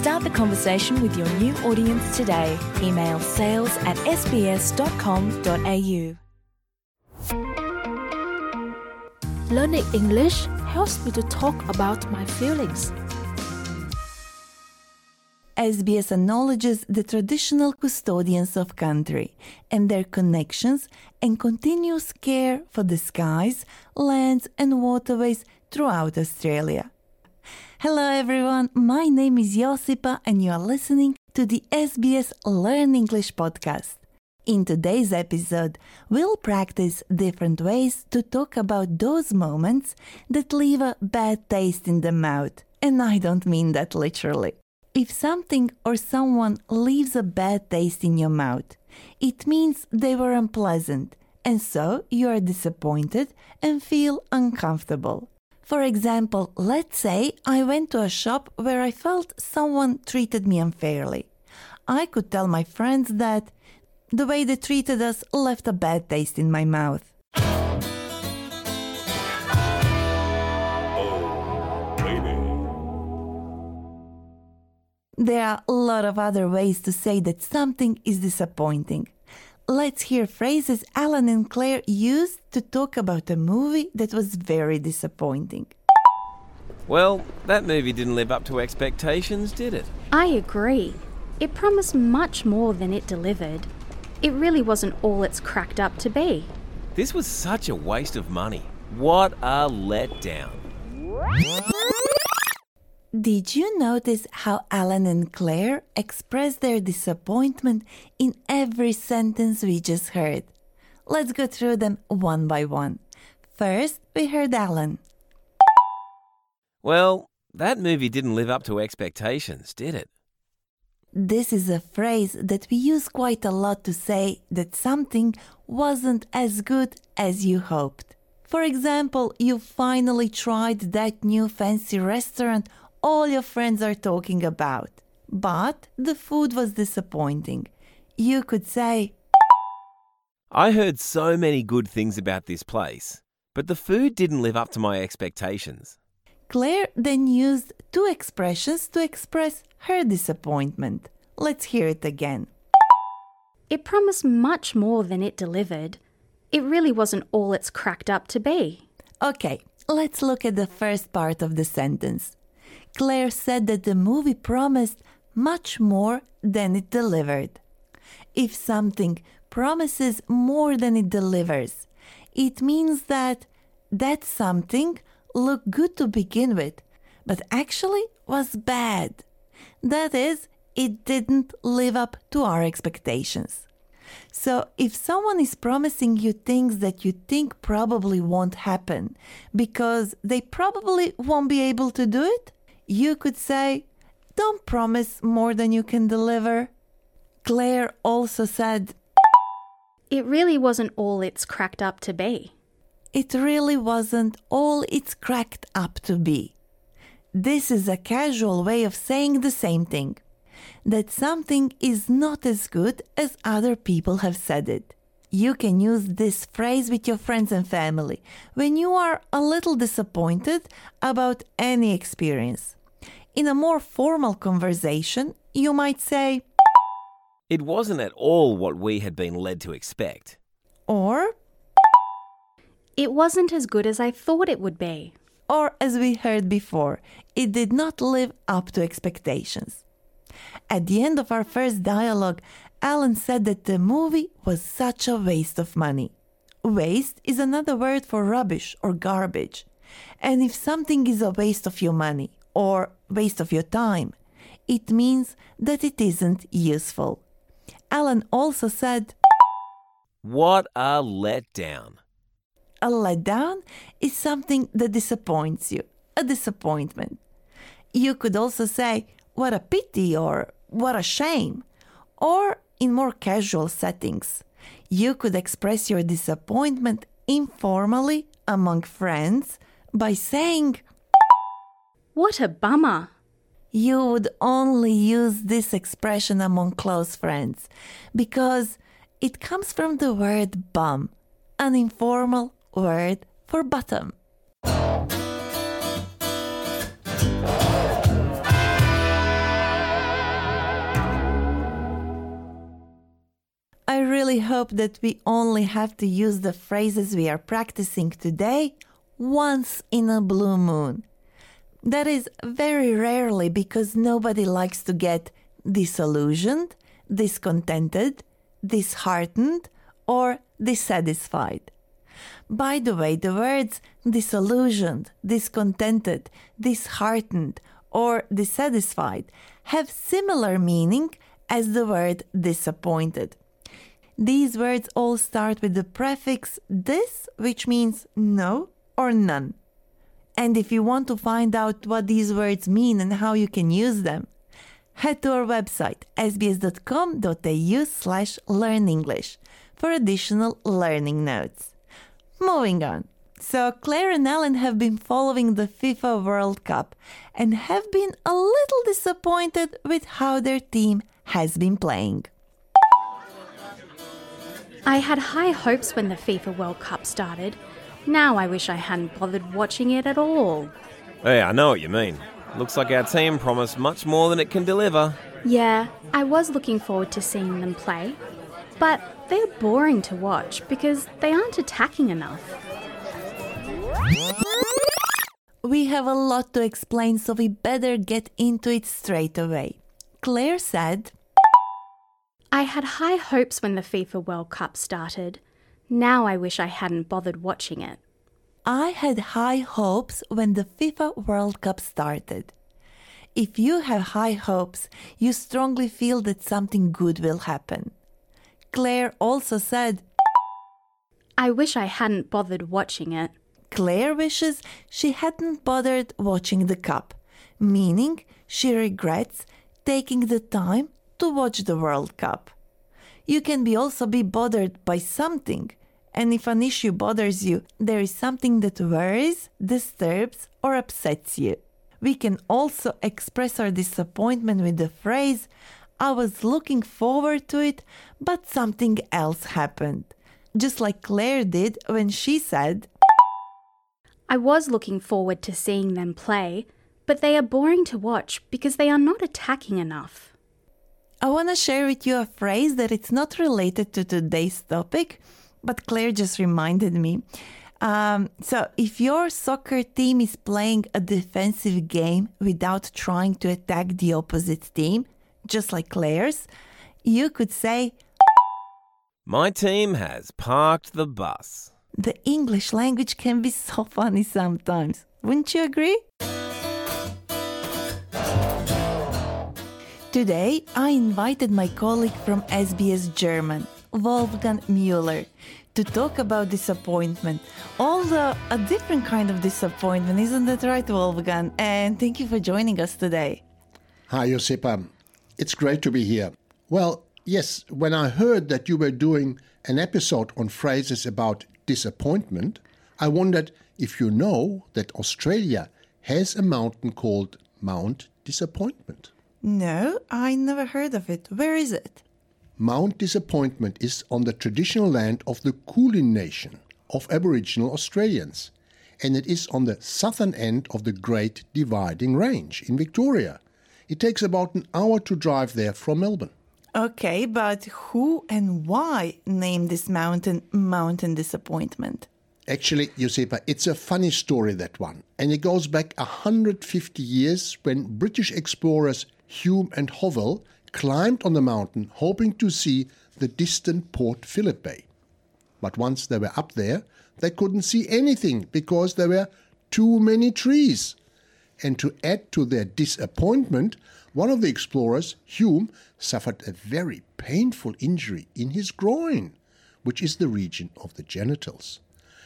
Start the conversation with your new audience today. Email sales at sbs.com.au. Learning English helps me to talk about my feelings. SBS acknowledges the traditional custodians of country and their connections and continuous care for the skies, lands, and waterways throughout Australia. Hello, everyone. My name is Josipa, and you are listening to the SBS Learn English podcast. In today's episode, we'll practice different ways to talk about those moments that leave a bad taste in the mouth. And I don't mean that literally. If something or someone leaves a bad taste in your mouth, it means they were unpleasant, and so you are disappointed and feel uncomfortable. For example, let's say I went to a shop where I felt someone treated me unfairly. I could tell my friends that the way they treated us left a bad taste in my mouth. There are a lot of other ways to say that something is disappointing. Let's hear phrases Alan and Claire used to talk about a movie that was very disappointing. Well, that movie didn't live up to expectations, did it? I agree. It promised much more than it delivered. It really wasn't all it's cracked up to be. This was such a waste of money. What a letdown. Did you notice how Alan and Claire expressed their disappointment in every sentence we just heard? Let's go through them one by one. First, we heard Alan. Well, that movie didn't live up to expectations, did it? This is a phrase that we use quite a lot to say that something wasn't as good as you hoped. For example, you finally tried that new fancy restaurant all your friends are talking about, but the food was disappointing. You could say, I heard so many good things about this place, but the food didn't live up to my expectations. Claire then used two expressions to express her disappointment. Let's hear it again. It promised much more than it delivered. It really wasn't all it's cracked up to be. Okay, let's look at the first part of the sentence. Claire said that the movie promised much more than it delivered. If something promises more than it delivers, it means that that something looked good to begin with, but actually was bad. That is, it didn't live up to our expectations. So, if someone is promising you things that you think probably won't happen because they probably won't be able to do it, you could say, Don't promise more than you can deliver. Claire also said, It really wasn't all it's cracked up to be. It really wasn't all it's cracked up to be. This is a casual way of saying the same thing that something is not as good as other people have said it. You can use this phrase with your friends and family when you are a little disappointed about any experience. In a more formal conversation, you might say, It wasn't at all what we had been led to expect. or, It wasn't as good as I thought it would be. or as we heard before, it did not live up to expectations. At the end of our first dialogue, Alan said that the movie was such a waste of money. Waste is another word for rubbish or garbage. And if something is a waste of your money or waste of your time, it means that it isn't useful. Alan also said, What a letdown. A letdown is something that disappoints you, a disappointment. You could also say, what a pity or what a shame. Or in more casual settings, you could express your disappointment informally among friends by saying, What a bummer! You would only use this expression among close friends because it comes from the word bum, an informal word for bottom. I really hope that we only have to use the phrases we are practicing today once in a blue moon. That is very rarely because nobody likes to get disillusioned, discontented, disheartened, or dissatisfied. By the way, the words disillusioned, discontented, disheartened, or dissatisfied have similar meaning as the word disappointed. These words all start with the prefix dis, which means no or none. And if you want to find out what these words mean and how you can use them, head to our website sbs.com.au slash learnenglish for additional learning notes. Moving on. So Claire and Ellen have been following the FIFA World Cup and have been a little disappointed with how their team has been playing. I had high hopes when the FIFA World Cup started. Now I wish I hadn't bothered watching it at all. Yeah, I know what you mean. Looks like our team promised much more than it can deliver. Yeah, I was looking forward to seeing them play, but they're boring to watch because they aren't attacking enough. We have a lot to explain, so we better get into it straight away. Claire said, I had high hopes when the FIFA World Cup started. Now I wish I hadn't bothered watching it. I had high hopes when the FIFA World Cup started. If you have high hopes, you strongly feel that something good will happen. Claire also said, I wish I hadn't bothered watching it. Claire wishes she hadn't bothered watching the cup, meaning she regrets taking the time to watch the World Cup. You can be also be bothered by something, and if an issue bothers you, there is something that worries, disturbs, or upsets you. We can also express our disappointment with the phrase, I was looking forward to it, but something else happened. Just like Claire did when she said, I was looking forward to seeing them play, but they are boring to watch because they are not attacking enough. I want to share with you a phrase that it's not related to today's topic, but Claire just reminded me. Um, so, if your soccer team is playing a defensive game without trying to attack the opposite team, just like Claire's, you could say, My team has parked the bus. The English language can be so funny sometimes. Wouldn't you agree? Today, I invited my colleague from SBS German, Wolfgang Müller, to talk about disappointment. Although a different kind of disappointment, isn't that right, Wolfgang? And thank you for joining us today. Hi, Josipa. It's great to be here. Well, yes, when I heard that you were doing an episode on phrases about disappointment, I wondered if you know that Australia has a mountain called Mount Disappointment. No, I never heard of it. Where is it? Mount Disappointment is on the traditional land of the Kulin Nation of Aboriginal Australians, and it is on the southern end of the Great Dividing Range in Victoria. It takes about an hour to drive there from Melbourne. Okay, but who and why named this mountain Mountain Disappointment? Actually, Josipa, it's a funny story, that one. And it goes back 150 years when British explorers Hume and Hovell climbed on the mountain hoping to see the distant Port Phillip Bay. But once they were up there, they couldn't see anything because there were too many trees. And to add to their disappointment, one of the explorers, Hume, suffered a very painful injury in his groin, which is the region of the genitals.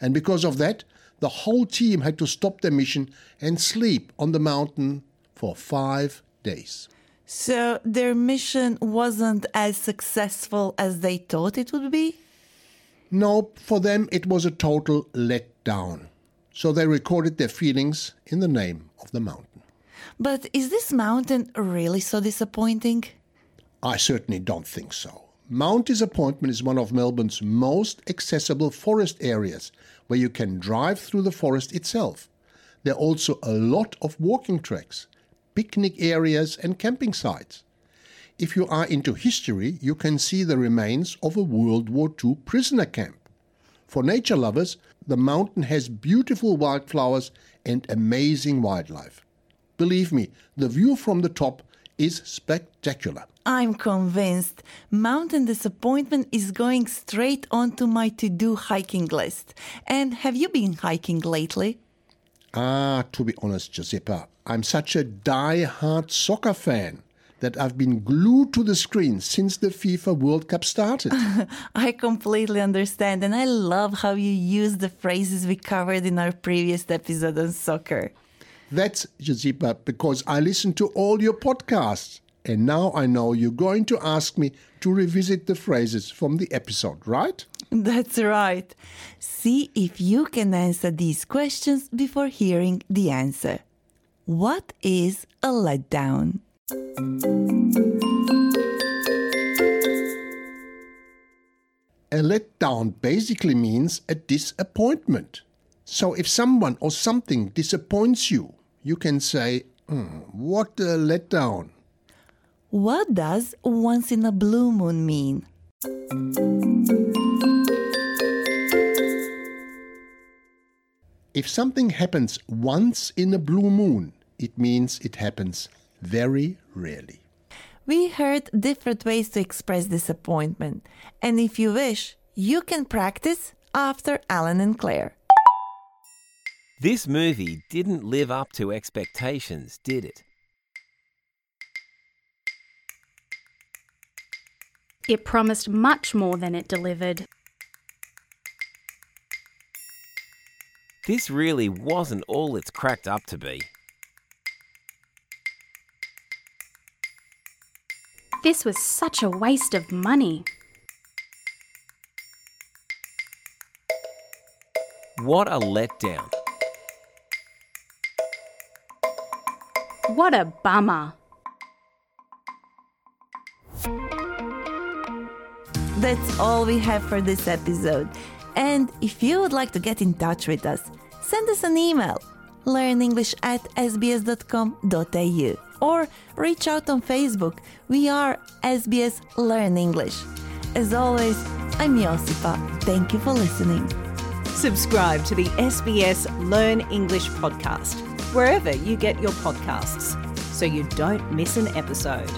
And because of that, the whole team had to stop their mission and sleep on the mountain for five days. So their mission wasn't as successful as they thought it would be? No, for them it was a total letdown. So they recorded their feelings in the name of the mountain. But is this mountain really so disappointing? I certainly don't think so. Mount Disappointment is one of Melbourne's most accessible forest areas where you can drive through the forest itself. There are also a lot of walking tracks, picnic areas, and camping sites. If you are into history, you can see the remains of a World War II prisoner camp. For nature lovers, the mountain has beautiful wildflowers and amazing wildlife. Believe me, the view from the top is spectacular. I'm convinced Mountain Disappointment is going straight onto my to do hiking list. And have you been hiking lately? Ah, to be honest, Josipa, I'm such a die-hard soccer fan that I've been glued to the screen since the FIFA World Cup started. I completely understand, and I love how you use the phrases we covered in our previous episode on soccer. That's Josipa because I listen to all your podcasts. And now I know you're going to ask me to revisit the phrases from the episode, right? That's right. See if you can answer these questions before hearing the answer. What is a letdown? A letdown basically means a disappointment. So if someone or something disappoints you, you can say, "Hmm, What a letdown. What does once in a blue moon mean? If something happens once in a blue moon, it means it happens very rarely. We heard different ways to express disappointment, and if you wish, you can practice after Alan and Claire. This movie didn't live up to expectations, did it? It promised much more than it delivered. This really wasn't all it's cracked up to be. This was such a waste of money. What a letdown. What a bummer. That's all we have for this episode. And if you would like to get in touch with us, send us an email learnenglish at sbs.com.au or reach out on Facebook. We are SBS Learn English. As always, I'm Josipa. Thank you for listening. Subscribe to the SBS Learn English podcast wherever you get your podcasts so you don't miss an episode.